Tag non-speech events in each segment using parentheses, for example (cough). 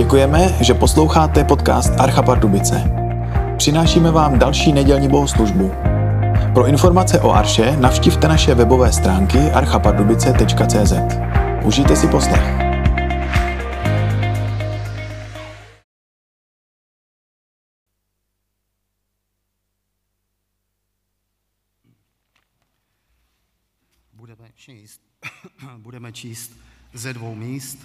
Děkujeme, že posloucháte podcast Archa Pardubice. Přinášíme vám další nedělní bohoslužbu. Pro informace o Arše navštivte naše webové stránky archapardubice.cz. Užijte si poslech. Budeme číst, (coughs) budeme číst ze dvou míst.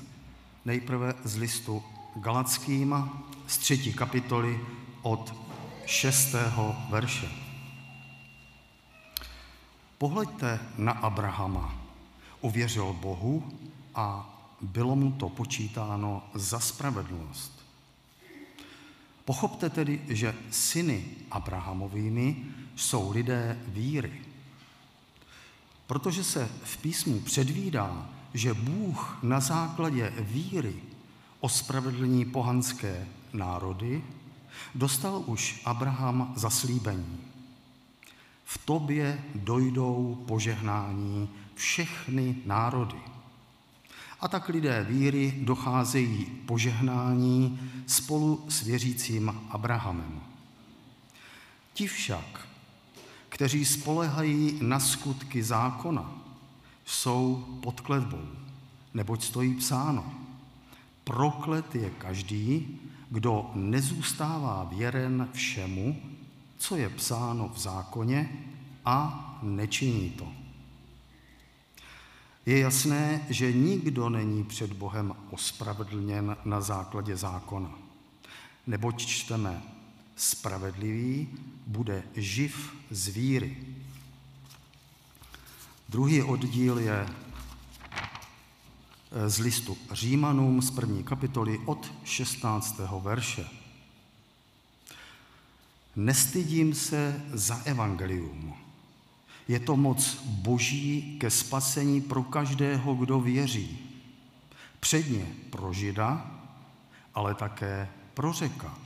Nejprve z listu Galackým z třetí kapitoly od šestého verše. Pohleďte na Abrahama. Uvěřil Bohu a bylo mu to počítáno za spravedlnost. Pochopte tedy, že syny Abrahamovými jsou lidé víry. Protože se v písmu předvídá, že Bůh na základě víry ospravedlní pohanské národy, dostal už Abraham zaslíbení. V tobě dojdou požehnání všechny národy. A tak lidé víry docházejí požehnání spolu s věřícím Abrahamem. Ti však, kteří spolehají na skutky zákona, jsou pod kletbou, neboť stojí psáno. Proklet je každý, kdo nezůstává věren všemu, co je psáno v zákoně a nečiní to. Je jasné, že nikdo není před Bohem ospravedlněn na základě zákona. Neboť čteme, spravedlivý bude živ z víry. Druhý oddíl je z listu Římanům z první kapitoly od 16. verše. Nestydím se za evangelium. Je to moc boží ke spasení pro každého, kdo věří. Předně pro žida, ale také pro řeka.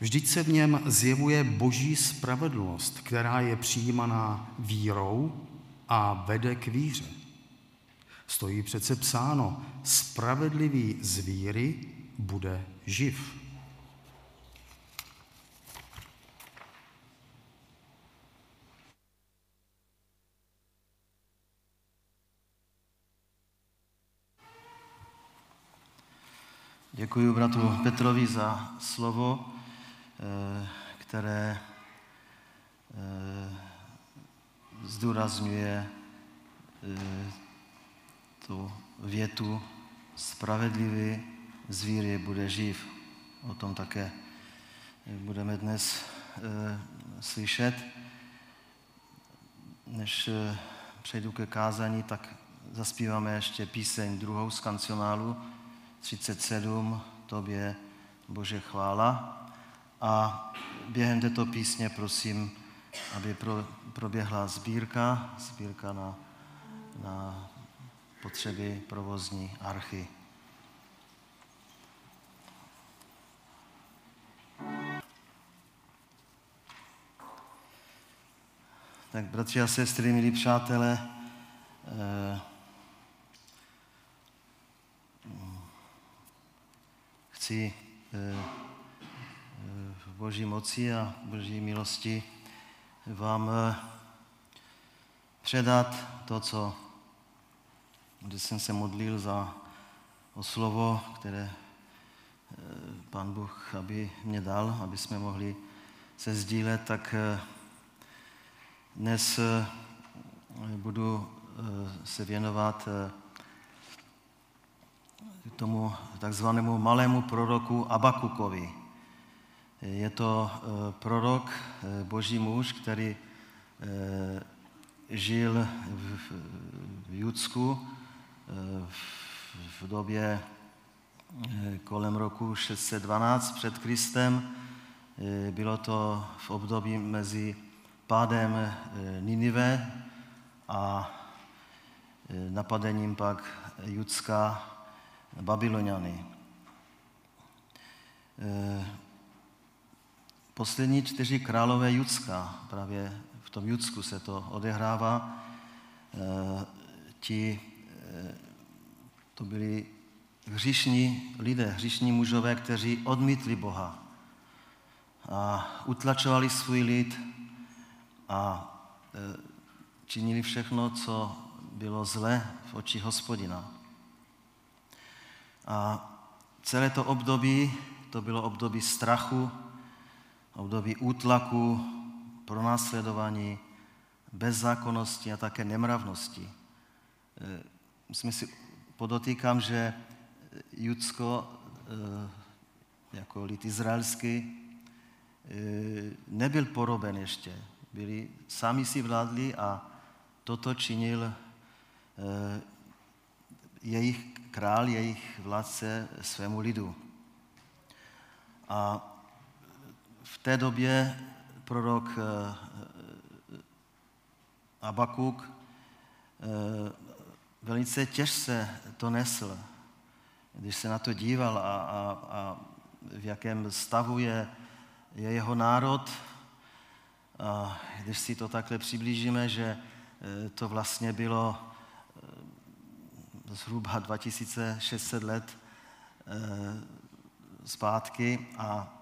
Vždyť se v něm zjevuje boží spravedlnost, která je přijímaná vírou a vede k víře. Stojí přece psáno, spravedlivý z víry bude živ. Děkuji bratu Petrovi za slovo, eh, které eh, zdůrazňuje eh, tu větu spravedlivý z víry bude živ. O tom také budeme dnes e, slyšet. Než e, přejdu ke kázání, tak zaspíváme ještě píseň druhou z kancionálu 37, Tobě Bože chvála. A během této písně prosím, aby pro, proběhla sbírka, sbírka na, na potřeby provozní archy. Tak bratři a sestry, milí přátelé, eh, chci eh, v boží moci a boží milosti vám eh, předat to, co když jsem se modlil za o slovo, které eh, Pán Bůh aby mě dal, aby jsme mohli se sdílet, tak eh, dnes eh, budu se věnovat tomu takzvanému malému proroku Abakukovi. Je to prorok, boží muž, který žil v Judsku v době eh, kolem roku 612 před Kristem. Eh, bylo to v období mezi pádem eh, Ninive a napadením pak Judska Babyloniany. Poslední čtyři králové Judska, právě v tom Judsku se to odehrává, ti to byli hříšní lidé, hříšní mužové, kteří odmítli Boha a utlačovali svůj lid a e, činili všechno, co bylo zlé v oči hospodina. A celé to období, to bylo období strachu, období útlaku, pronásledování, bezzákonnosti a také nemravnosti. Musíme si podotýkám, že Judsko e, jako lid izraelský e, nebyl poroben ještě. Byli, sami si vládli a toto činil jejich král, jejich vládce svému lidu. A v té době prorok eh, Abakuk eh, velice těžce to nesl. Když se na to díval a, a, a v jakém stavu je, je jeho národ, a když si to takhle přiblížíme, že eh, to vlastně bylo zhruba 2600 let zpátky a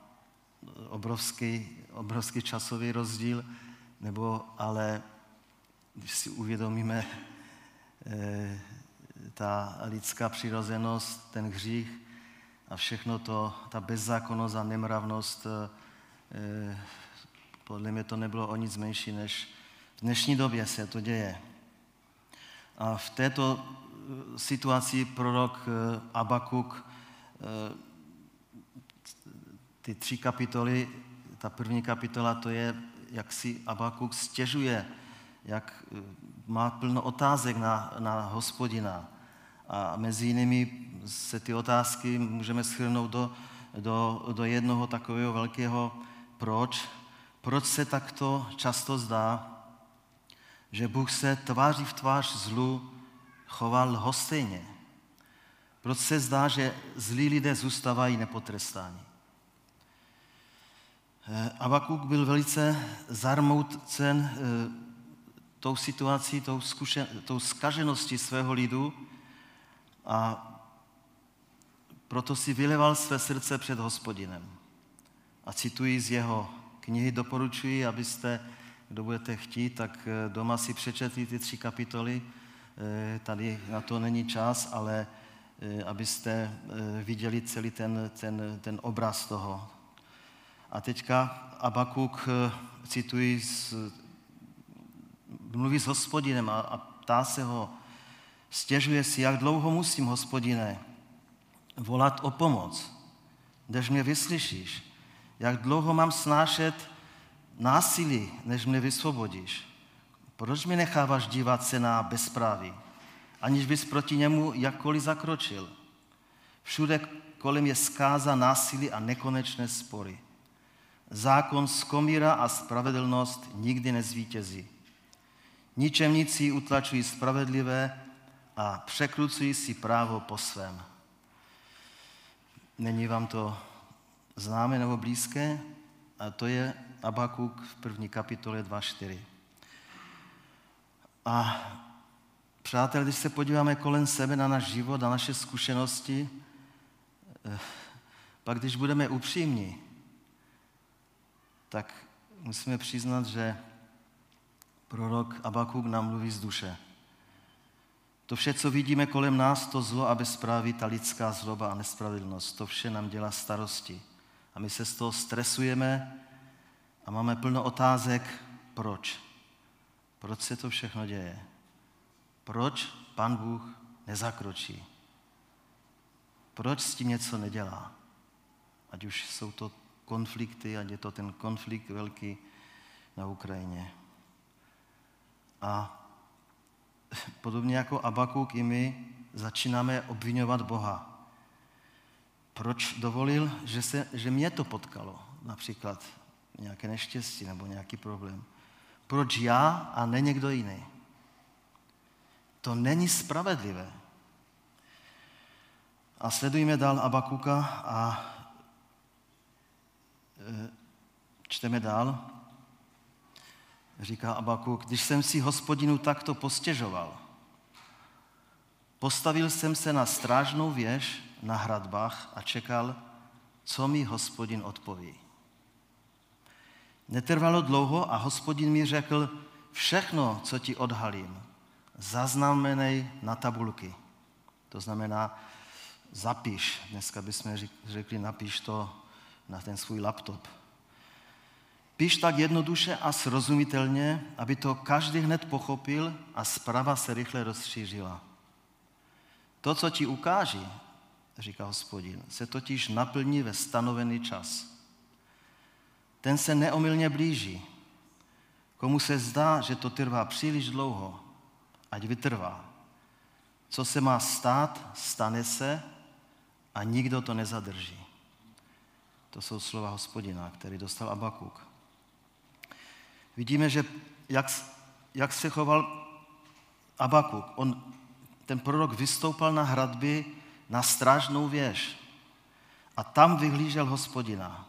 obrovský, obrovský časový rozdíl, nebo ale když si uvědomíme ta lidská přirozenost, ten hřích a všechno to, ta bezzákonnost a nemravnost, eh, podle mě to nebylo o nic menší, než v dnešní době se to děje. A v této situaci prorok eh, Abakuk ty tři kapitoly, ta první kapitola, to je, jak si Abakuk stěžuje, jak eh, má plno otázek na, na hospodina. A mezi jinými se ty otázky můžeme schrnout do, do, do jednoho takového velkého proč. Proč se takto často zdá, že Bůh se tváří v tvář zlu choval lhostejně? Proč se zdá, že zlí lidé zůstávají nepotrestáni? Eh, Abakuk byl velice zarmoucen eh, tou situací, tou, zkušen, tou skažeností svého lidu a proto si vyleval své srdce před hospodinem. A cituji z jeho knihy, doporučuji, abyste, kdo budete chtít, tak eh, doma si přečetli ty tři kapitoly. Tady na to není čas, ale abyste viděli celý ten, ten, ten obraz toho, a teďka Abakuk, eh, cituji, z, mluví s hospodinem a, a ptá se ho, stěžuje si, jak dlouho musím, hospodine, volat o pomoc, než mě vyslyšíš, jak dlouho mám snášet násilí, než mě vysvobodíš. Proč mi necháváš dívat se na bezpráví, aniž bys proti němu jakkoliv zakročil? Všude kolem je zkáza násilí a nekonečné spory. Zákon skomíra a spravedlnost nikdy nezvítězí. Ničemníci utlačují spravedlivé a překrucují si právo po svém. Není vám to známe nebo blízké? A to je Abakuk v první kapitole 2.4. A přátelé, když se podíváme kolem sebe na náš život, na naše zkušenosti, eh, pak když budeme upřímní, tak musíme přiznat, že prorok Abakuk nám mluví z duše. To vše, co vidíme kolem nás, to zlo a bezpráví, ta lidská zloba a nespravedlnost, to vše nám dělá starosti. A my se z toho stresujeme a máme plno otázek, proč. Proč se to všechno děje? Proč pan Bůh nezakročí? Proč s tím něco nedělá? Ať už jsou to konflikty, ať je to ten konflikt velký na Ukrajině. A podobně jako Abakuk i my začínáme obvinovat Boha. Proč dovolil, že, se, že mě to potkalo? Například nějaké neštěstí nebo nějaký problém. Proč já a ne někdo jiný? To není spravedlivé. A sledujeme dál Abakuka a Eh, čteme dál. Říká Abakuk, když jsem si hospodinu takto postěžoval, postavil jsem se na strážnou věž na hradbách a čekal, co mi hospodin odpoví. Netrvalo dlouho a hospodin mi řekl, všechno, co ti odhalím, zaznamenej na tabulky. To znamená, zapiš. Dneska bychom řekli, napiš to na ten svůj laptop. Píš tak jednoduše a srozumitelně, aby to každý hned pochopil a zpráva se rychle rozšířila. To, co ti ukáží, říká hospodin, se totiž naplní ve stanovený čas. Ten se neomylně blíží. Komu se zdá, že to trvá příliš dlouho, ať vytrvá. Co se má stát, stane se a nikdo to nezadrží. To jsou slova hospodina, který dostal Abakuk. Vidíme, že jak, jak se choval Abakuk. On, ten prorok vystoupal na hradby na strážnou věž a tam vyhlížel hospodina.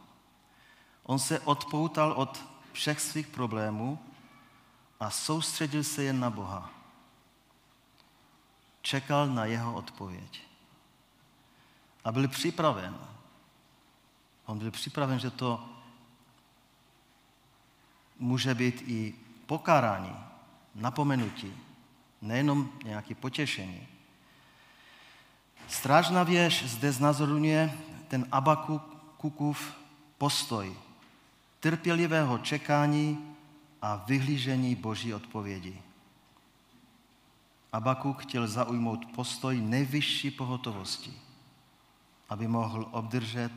On se odpoutal od všech svých problémů a soustředil se jen na Boha. Čekal na jeho odpověď. A byl připraven. On byl připraven, že to může být i pokárání, napomenutí, nejenom nějaké potěšení. Strážná věž zde znázorňuje ten Abakukův postoj trpělivého čekání a vyhlížení Boží odpovědi. Abakuk chtěl zaujmout postoj nejvyšší pohotovosti, aby mohl obdržet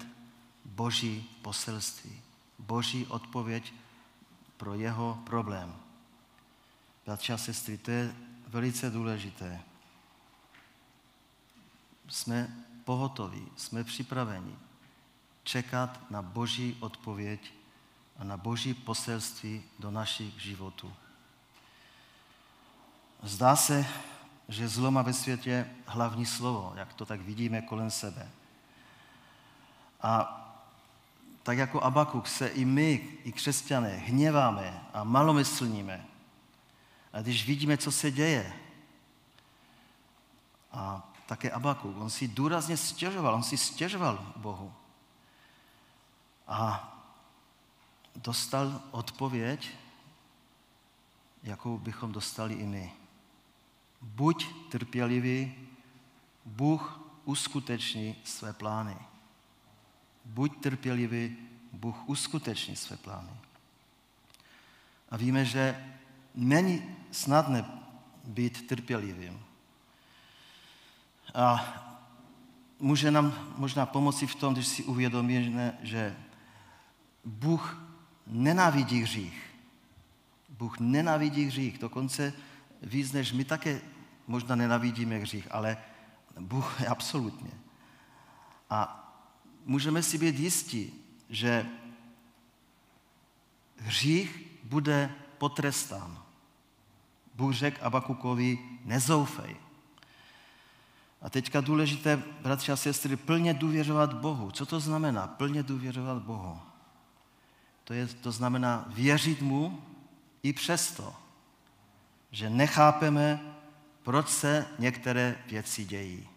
Boží poselství, Boží odpověď pro jeho problém. Bratři a sestry, to je velice důležité. Jsme pohotoví, jsme připraveni čekat na Boží odpověď a na Boží poselství do našich životů. Zdá se, že zlo má ve světě hlavní slovo, jak to tak vidíme kolem sebe. A tak jako Abakuk se i my, i křesťané, hněváme a malomyslníme. A když vidíme, co se děje, a také Abakuk, on si důrazně stěžoval, on si stěžoval Bohu. A dostal odpověď, jakou bychom dostali i my. Buď trpělivý, Bůh uskuteční své plány. Buď trpělivý, Bůh uskuteční své plány. A víme, že není snadné být trpělivým. A může nám možná pomoci v tom, když si uvědomíme, že Bůh nenávidí hřích. Bůh nenávidí hřích, dokonce víc než my také možná nenávidíme hřích, ale Bůh je absolutně. A můžeme si být jistí, že hřích bude potrestán. Bůh řekl Abakukovi, nezoufej. A teďka důležité, bratři a sestry, plně důvěřovat Bohu. Co to znamená? Plně důvěřovat Bohu. To, je, to znamená věřit mu i přesto, že nechápeme, proč se některé věci dějí.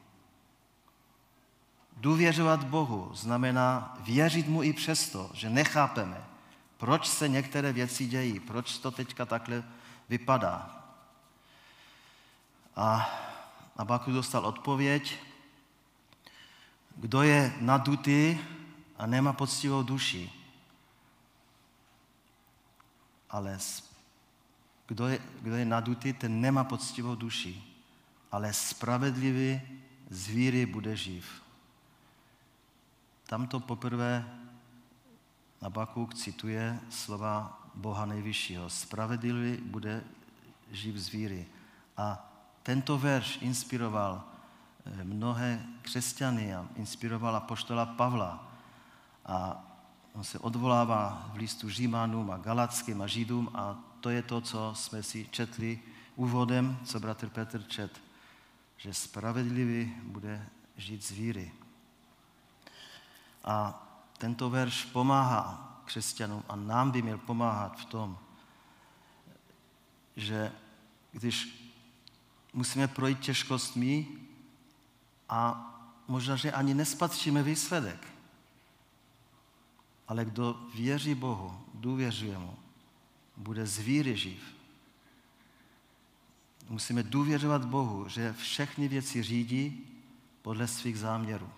Důvěřovat Bohu znamená věřit mu i přesto, že nechápeme, proč se některé věci dějí, proč to teďka takhle vypadá. A Abaku dostal odpověď, kdo je nadutý a nemá poctivou duši. Ale kdo je, kdo je nadutý, ten nemá poctivou duši. Ale spravedlivý zvíry bude živ. Tam to poprvé Nabakuk cituje slova Boha nejvyššího. Spravedlivý bude živ z víry. A tento verš inspiroval eh, mnohé křesťany a inspirovala poštola Pavla. A on se odvolává v listu Římanům a Galackým a Židům a to je to, co jsme si četli úvodem, co bratr Petr čet, že spravedlivý bude žít z víry. A tento verš pomáhá křesťanům a nám by měl pomáhat v tom, že když musíme projít těžkostmi a možná, že ani nespatříme výsledek. Ale kdo věří Bohu, důvěřuje mu, bude zvíry živ. Musíme důvěřovat Bohu, že všechny věci řídí podle svých záměrů.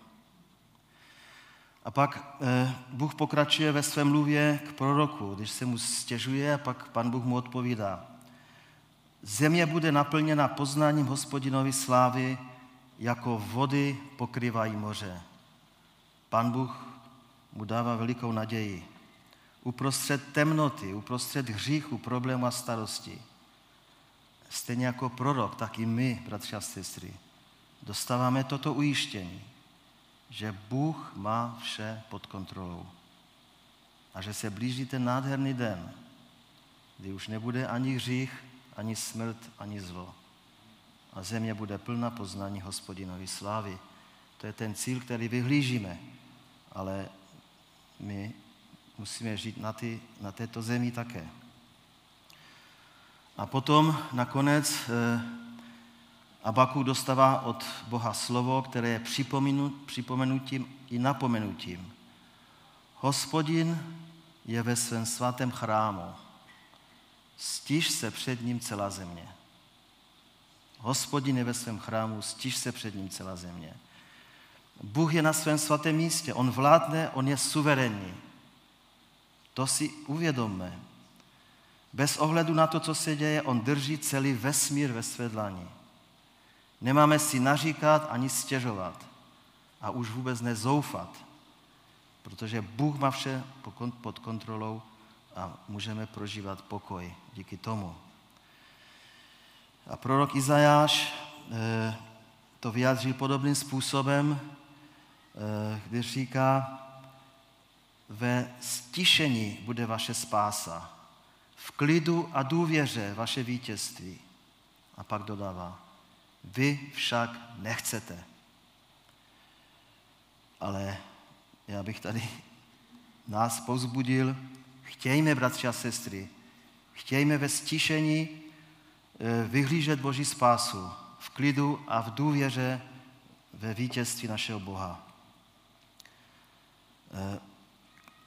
A pak eh, Bůh pokračuje ve svém mluvě k proroku, když se mu stěžuje a pak pan Bůh mu odpovídá. Země bude naplněna poznáním hospodinovi slávy, jako vody pokrývají moře. Pan Bůh mu dává velikou naději. Uprostřed temnoty, uprostřed hříchu, problému a starosti. Stejně jako prorok, tak i my, bratři a sestry, dostáváme toto ujištění, že Bůh má vše pod kontrolou. A že se blíží ten nádherný den, kdy už nebude ani hřích, ani smrt, ani zlo. A země bude plná poznání hospodinovi slávy. To je ten cíl, který vyhlížíme. Ale my musíme žít na, ty, na této zemi také. A potom nakonec eh, Abaku dostává od Boha slovo, které je připomenutím i napomenutím. Hospodin je ve svém svatém chrámu. Stíž se před ním celá země. Hospodin je ve svém chrámu, stíž se před ním celá země. Bůh je na svém svatém místě, on vládne, on je suverénní. To si uvědomme. Bez ohledu na to, co se děje, on drží celý vesmír ve své dlani. Nemáme si naříkat ani stěžovat a už vůbec nezoufat, protože Bůh má vše pod kontrolou a můžeme prožívat pokoj díky tomu. A prorok Izajáš eh, to vyjádřil podobným způsobem, eh, když říká, ve stišení bude vaše spása, v klidu a důvěře vaše vítězství. A pak dodává, vy však nechcete. Ale já bych tady nás pozbudil, chtějme, bratři a sestry, chtějme ve stišení eh, vyhlížet Boží spásu v klidu a v důvěře ve vítězství našeho Boha. Eh,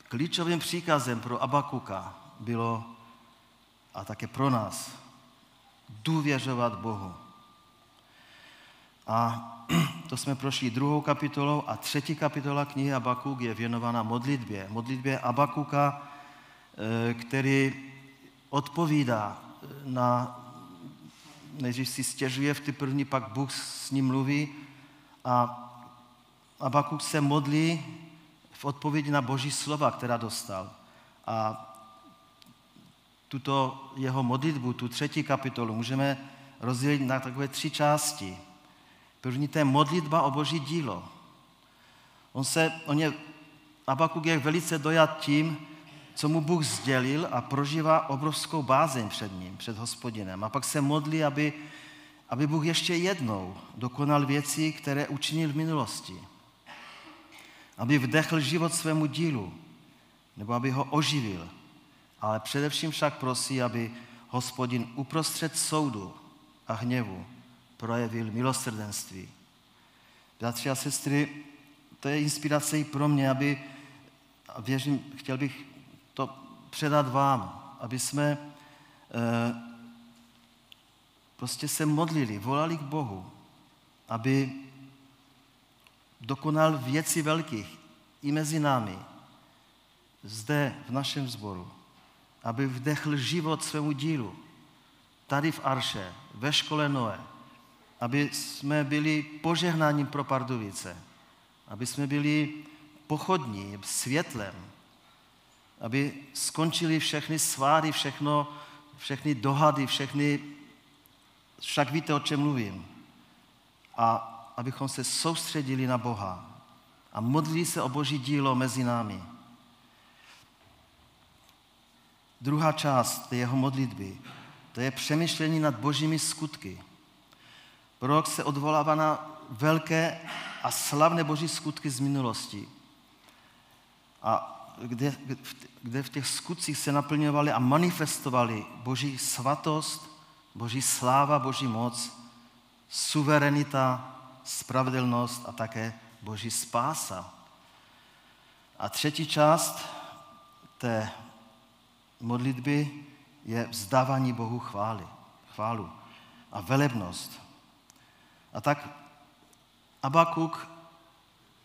klíčovým příkazem pro Abakuka bylo, a také pro nás, důvěřovat Bohu. A (clears throat) to jsme prošli druhou kapitolou a třetí kapitola knihy Abakuk je věnována modlitbě. Modlitbě Abakuka, eh, který odpovídá na, než si stěžuje v ty první, pak Bůh s ním mluví a Abakuk se modlí v odpovědi na boží slova, která dostal. A tuto jeho modlitbu, tu třetí kapitolu, můžeme rozdělit na takové tři části. První to je modlitba o boží dílo. On se, on je, Abakuk je velice dojat tím, co mu Bůh sdělil a prožívá obrovskou bázeň před ním, před hospodinem. A pak se modlí, aby, aby Bůh ještě jednou dokonal věci, které učinil v minulosti. Aby vdechl život svému dílu, nebo aby ho oživil. Ale především však prosí, aby hospodin uprostřed soudu a hněvu projevil milosrdenství. Bratři a sestry, to je inspirace i pro mě, aby, a věřím, chtěl bych to předat vám, aby jsme eh, prostě se modlili, volali k Bohu, aby dokonal věci velkých i mezi námi, zde v našem sboru, aby vdechl život svému dílu, tady v Arše, ve škole Noé, aby jsme byli požehnáním pro Pardubice, aby jsme byli pochodní, světlem, aby skončili všechny sváry, všechno, všechny dohady, všechny, však víte, o čem mluvím. A abychom se soustředili na Boha a modlili se o Boží dílo mezi námi. Druhá část jeho modlitby, to je přemýšlení nad božími skutky. Prorok se odvolává na velké a slavné boží skutky z minulosti. A kde, kde v těch skutcích se naplňovaly a manifestovaly boží svatost, boží sláva, boží moc, suverenita, spravedlnost a také boží spása. A třetí část té modlitby je vzdávání Bohu chvály, chválu a velebnost. A tak Abakuk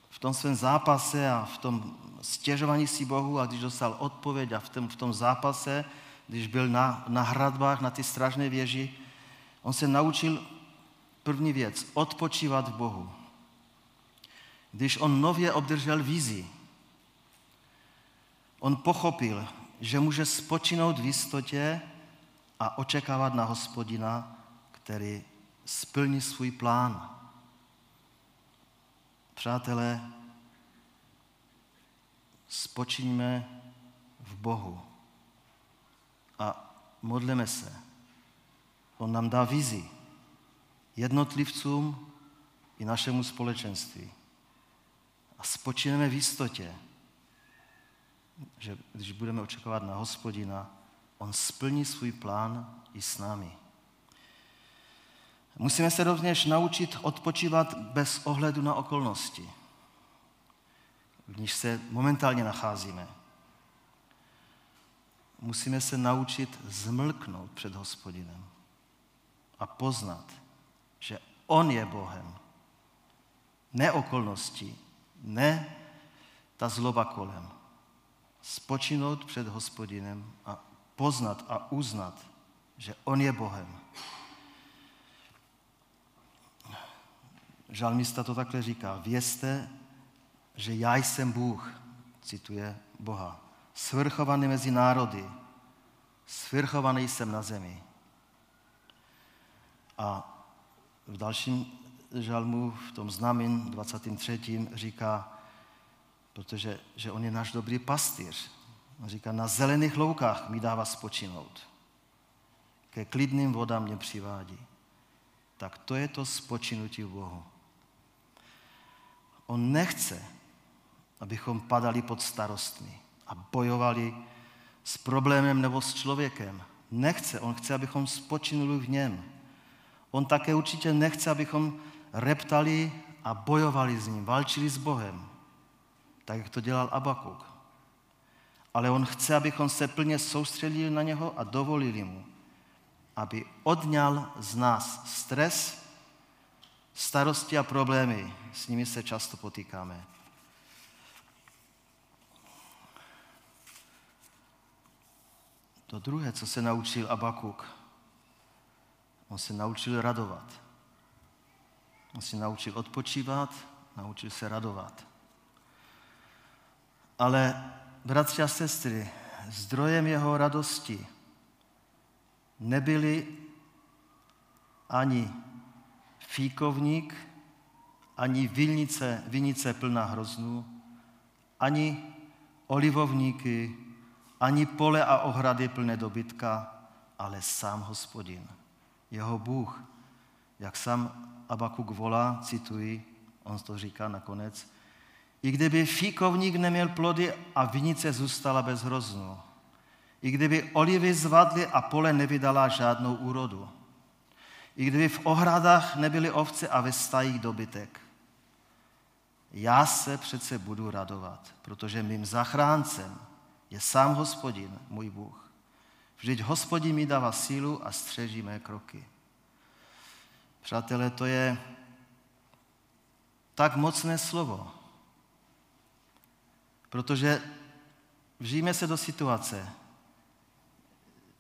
v tom svém zápase a v tom stěžování si Bohu a když dostal odpověď a v tom, v tom zápase, když byl na, na hradbách, na ty stražné věži, on se naučil první věc, odpočívat v Bohu. Když on nově obdržel vizi, on pochopil, že může spočinout v jistotě a očekávat na hospodina, který splní svůj plán. Přátelé, spočíme v Bohu a modleme se. On nám dá vizi jednotlivcům i našemu společenství. A spočineme v jistotě, že když budeme očekávat na hospodina, on splní svůj plán i s námi. Musíme se rovněž naučit odpočívat bez ohledu na okolnosti, v níž se momentálně nacházíme. Musíme se naučit zmlknout před hospodinem a poznat, že on je Bohem. Ne okolnosti, ne ta zloba kolem. Spočinout před hospodinem a poznat a uznat, že on je Bohem. Žalmista to takhle říká. Vězte, že já jsem Bůh, cituje Boha, svrchovaný mezi národy, svrchovaný jsem na zemi. A v dalším žalmu, v tom znamín 23. říká, protože že on je náš dobrý pastýř. On říká, na zelených loukách mi dává spočinout. Ke klidným vodám mě přivádí. Tak to je to spočinutí v Bohu. On nechce, abychom padali pod starostmi a bojovali s problémem nebo s člověkem. Nechce, on chce, abychom spočinuli v něm. On také určitě nechce, abychom reptali a bojovali s ním, válčili s Bohem, tak jak to dělal Abakuk. Ale on chce, abychom se plně soustředili na něho a dovolili mu, aby odňal z nás stres, starosti a problémy, s nimi se často potýkáme. To druhé, co se naučil Abakuk, on se naučil radovat. On se naučil odpočívat, naučil se radovat. Ale, bratři a sestry, zdrojem jeho radosti nebyli ani fíkovník, ani vinice, vinice plná hroznů, ani olivovníky, ani pole a ohrady plné dobytka, ale sám hospodin, jeho Bůh, jak sám Abakuk volá, cituji, on to říká nakonec, i kdyby fíkovník neměl plody a vinice zůstala bez hroznu, i kdyby olivy zvadly a pole nevydala žádnou úrodu, i kdyby v ohradách nebyly ovce a ve stajích dobytek. Já se přece budu radovat, protože mým zachráncem je sám hospodin, můj Bůh. Vždyť hospodin mi dává sílu a střeží mé kroky. Přátelé, to je tak mocné slovo, protože vžijeme se do situace,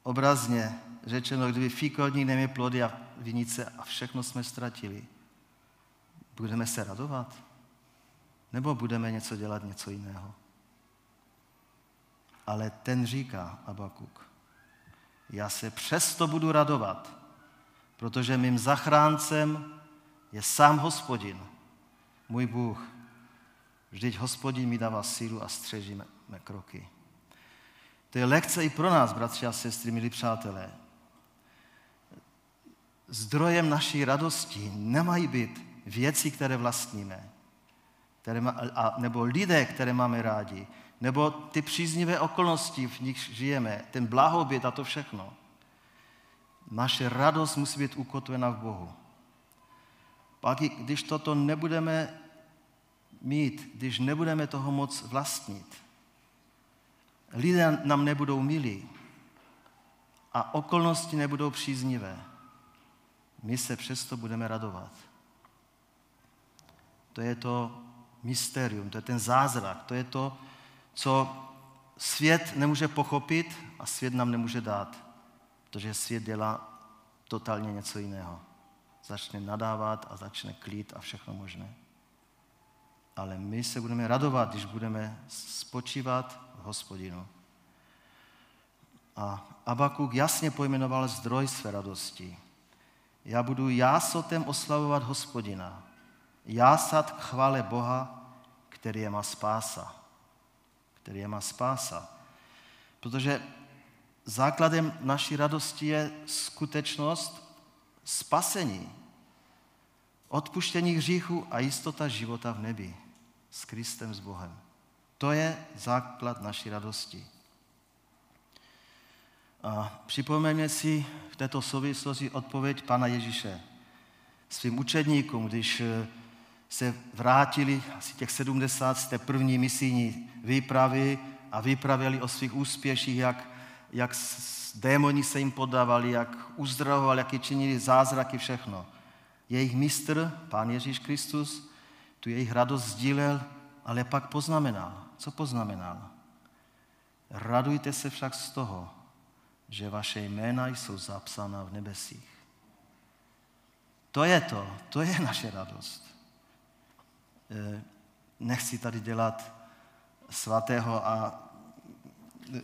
obrazně řečeno, kdyby fíkovník neměl plody a vinice a všechno jsme ztratili, budeme se radovat? Nebo budeme něco dělat, něco jiného? Ale ten říká, Abakuk, já se přesto budu radovat, protože mým zachráncem je sám hospodin, můj Bůh. Vždyť hospodin mi dává sílu a střeží mé kroky. To je lekce i pro nás, bratři a sestry, milí přátelé. Zdrojem naší radosti nemají být věci, které vlastníme, které má, a, nebo lidé, které máme rádi, nebo ty příznivé okolnosti, v nich žijeme, ten blahobyt a to všechno. Naše radost musí být ukotvena v Bohu. Pak, když toto nebudeme mít, když nebudeme toho moc vlastnit. Lidé nám nebudou milí a okolnosti nebudou příznivé. My se přesto budeme radovat. To je to mysterium, to je ten zázrak, to je to, co svět nemůže pochopit a svět nám nemůže dát, protože svět dělá totálně něco jiného. Začne nadávat a začne klid a všechno možné. Ale my se budeme radovat, když budeme spočívat v hospodinu. A Abakuk jasně pojmenoval zdroj své radosti. Já budu jásotem oslavovat hospodina. Jásat k chvále Boha, který je má spása. Který je má spása. Protože základem naší radosti je skutečnost spasení, odpuštění hříchu a jistota života v nebi s Kristem, s Bohem. To je základ naší radosti. A připomeňme si v této souvislosti odpověď Pana Ježíše svým učedníkům, když eh, se vrátili asi těch 70 z té první misijní výpravy a vypravili o svých úspěších, jak, jak démoni se jim podávali, jak uzdravovali, jak činili zázraky, všechno. Jejich mistr, Pán Ježíš Kristus, tu jejich radost sdílel, ale pak poznamenal. Co poznamenal? Radujte se však z toho, že vaše jména jsou zapsána v nebesích. To je to, to je naše radost. E, nechci tady dělat svatého a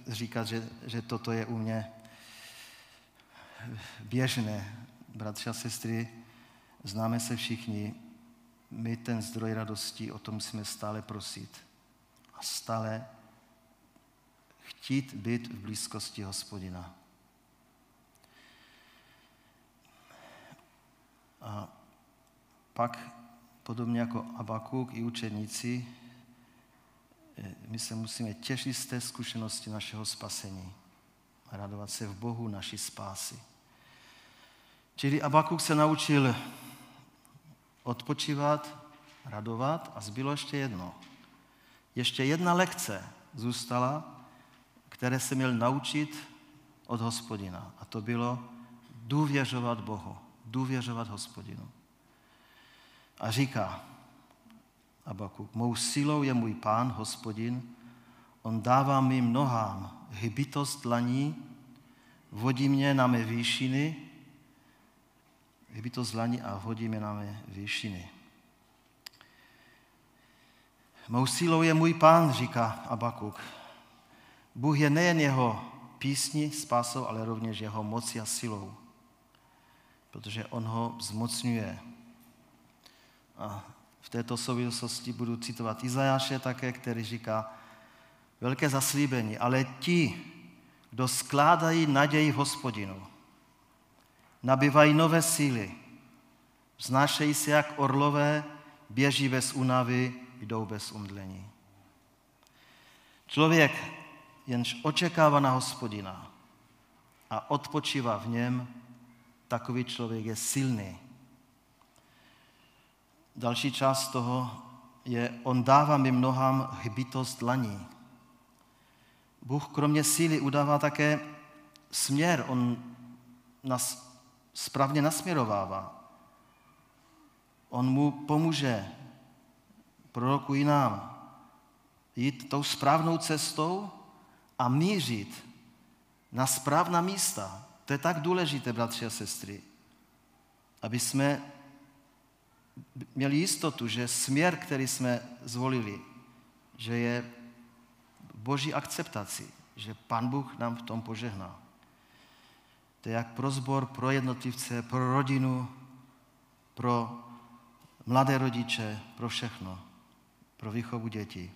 říkat, že, že toto je u mě běžné. Bratři a sestry, známe se všichni, my ten zdroj radosti, o tom musíme stále prosit. A stále chtít být v blízkosti hospodina. A pak, podobně jako Abakuk i učeníci, my se musíme těšit z té zkušenosti našeho spasení a radovat se v Bohu naší spásy. Čili Abakuk se naučil odpočívat, radovat a zbylo ještě jedno. Ještě jedna lekce zůstala, které se měl naučit od hospodina. A to bylo důvěřovat Bohu důvěřovat hospodinu. A říká Abakuk, mou silou je můj pán, hospodin, on dává mi nohám hybitost dlaní, vodí mě na mé výšiny, hybitost dlaní a vodí mě na mé výšiny. Mou sílou je můj pán, říká Abakuk. Bůh je nejen jeho písni spásou, ale rovněž jeho moci a silou protože on ho zmocňuje. A v této souvislosti budu citovat Izajáše také, který říká, velké zaslíbení, ale ti, kdo skládají naději hospodinu, nabývají nové síly, vznášejí se jak orlové, běží bez únavy, jdou bez umdlení. Člověk, jenž očekává na hospodina a odpočívá v něm, takový člověk je silný. Další část toho je, on dává mi mnohám hybitost dlaní. Bůh kromě síly udává také směr, on nás správně nasměrovává. On mu pomůže, prorokují nám, jít tou správnou cestou a mířit na správná místa, to je tak důležité, bratři a sestry, aby jsme měli jistotu, že směr, který jsme zvolili, že je boží akceptaci, že Pan Bůh nám v tom požehná. To je jak pro zbor, pro jednotlivce, pro rodinu, pro mladé rodiče, pro všechno, pro výchovu dětí.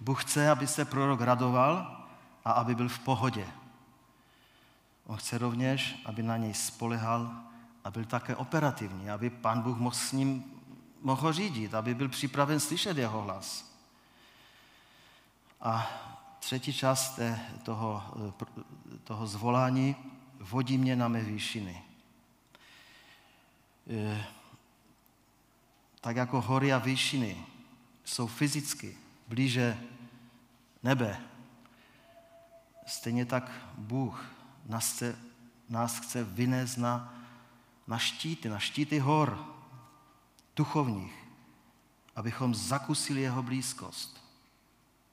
Bůh chce, aby se prorok radoval a aby byl v pohodě. On chce rovněž, aby na něj spolehal a byl také operativní, aby pán Bůh mohl s ním mohl řídit, aby byl připraven slyšet jeho hlas. A třetí část toho, toho zvolání vodí mě na mé výšiny. E, tak jako hory a výšiny jsou fyzicky blíže nebe, stejně tak Bůh nás chce, nás chce vynést na, na štíty, na štíty hor duchovních, abychom zakusili jeho blízkost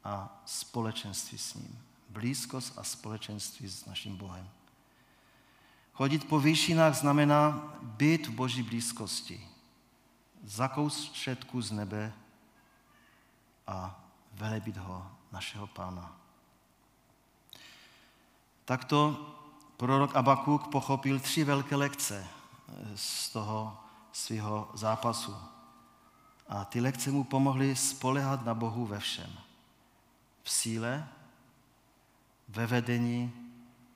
a společenství s ním. Blízkost a společenství s naším Bohem. Chodit po výšinách znamená být v boží blízkosti. Zakoušet z nebe a velebit ho, našeho pána. Takto prorok Abakuk pochopil tři velké lekce z toho svého zápasu. A ty lekce mu pomohly spolehat na Bohu ve všem. V síle, ve vedení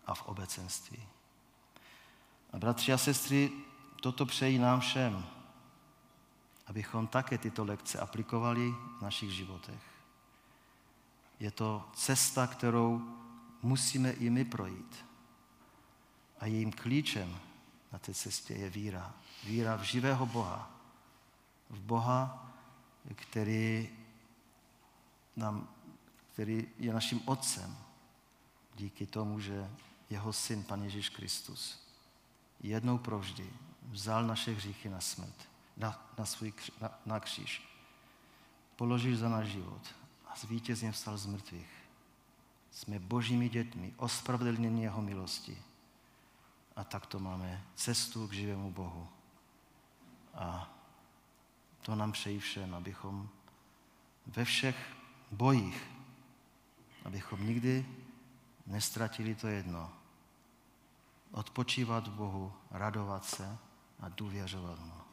a v obecenství. A bratři a sestry, toto přeji nám všem, abychom také tyto lekce aplikovali v našich životech. Je to cesta, kterou musíme i my projít. A jejím klíčem na té cestě je víra. Víra v živého Boha. V Boha, který, nám, který je naším Otcem. Díky tomu, že jeho syn, Pan Ježíš Kristus, jednou provždy vzal naše hříchy na smrt, na, na, svůj, na, na kříž. Položil za náš život a zvítězně vstal z mrtvých. Jsme božími dětmi, ospravedlnění jeho milosti. A takto máme cestu k živému Bohu. A to nám přeji všem, abychom ve všech bojích, abychom nikdy nestratili to jedno, odpočívat Bohu, radovat se a důvěřovat mu.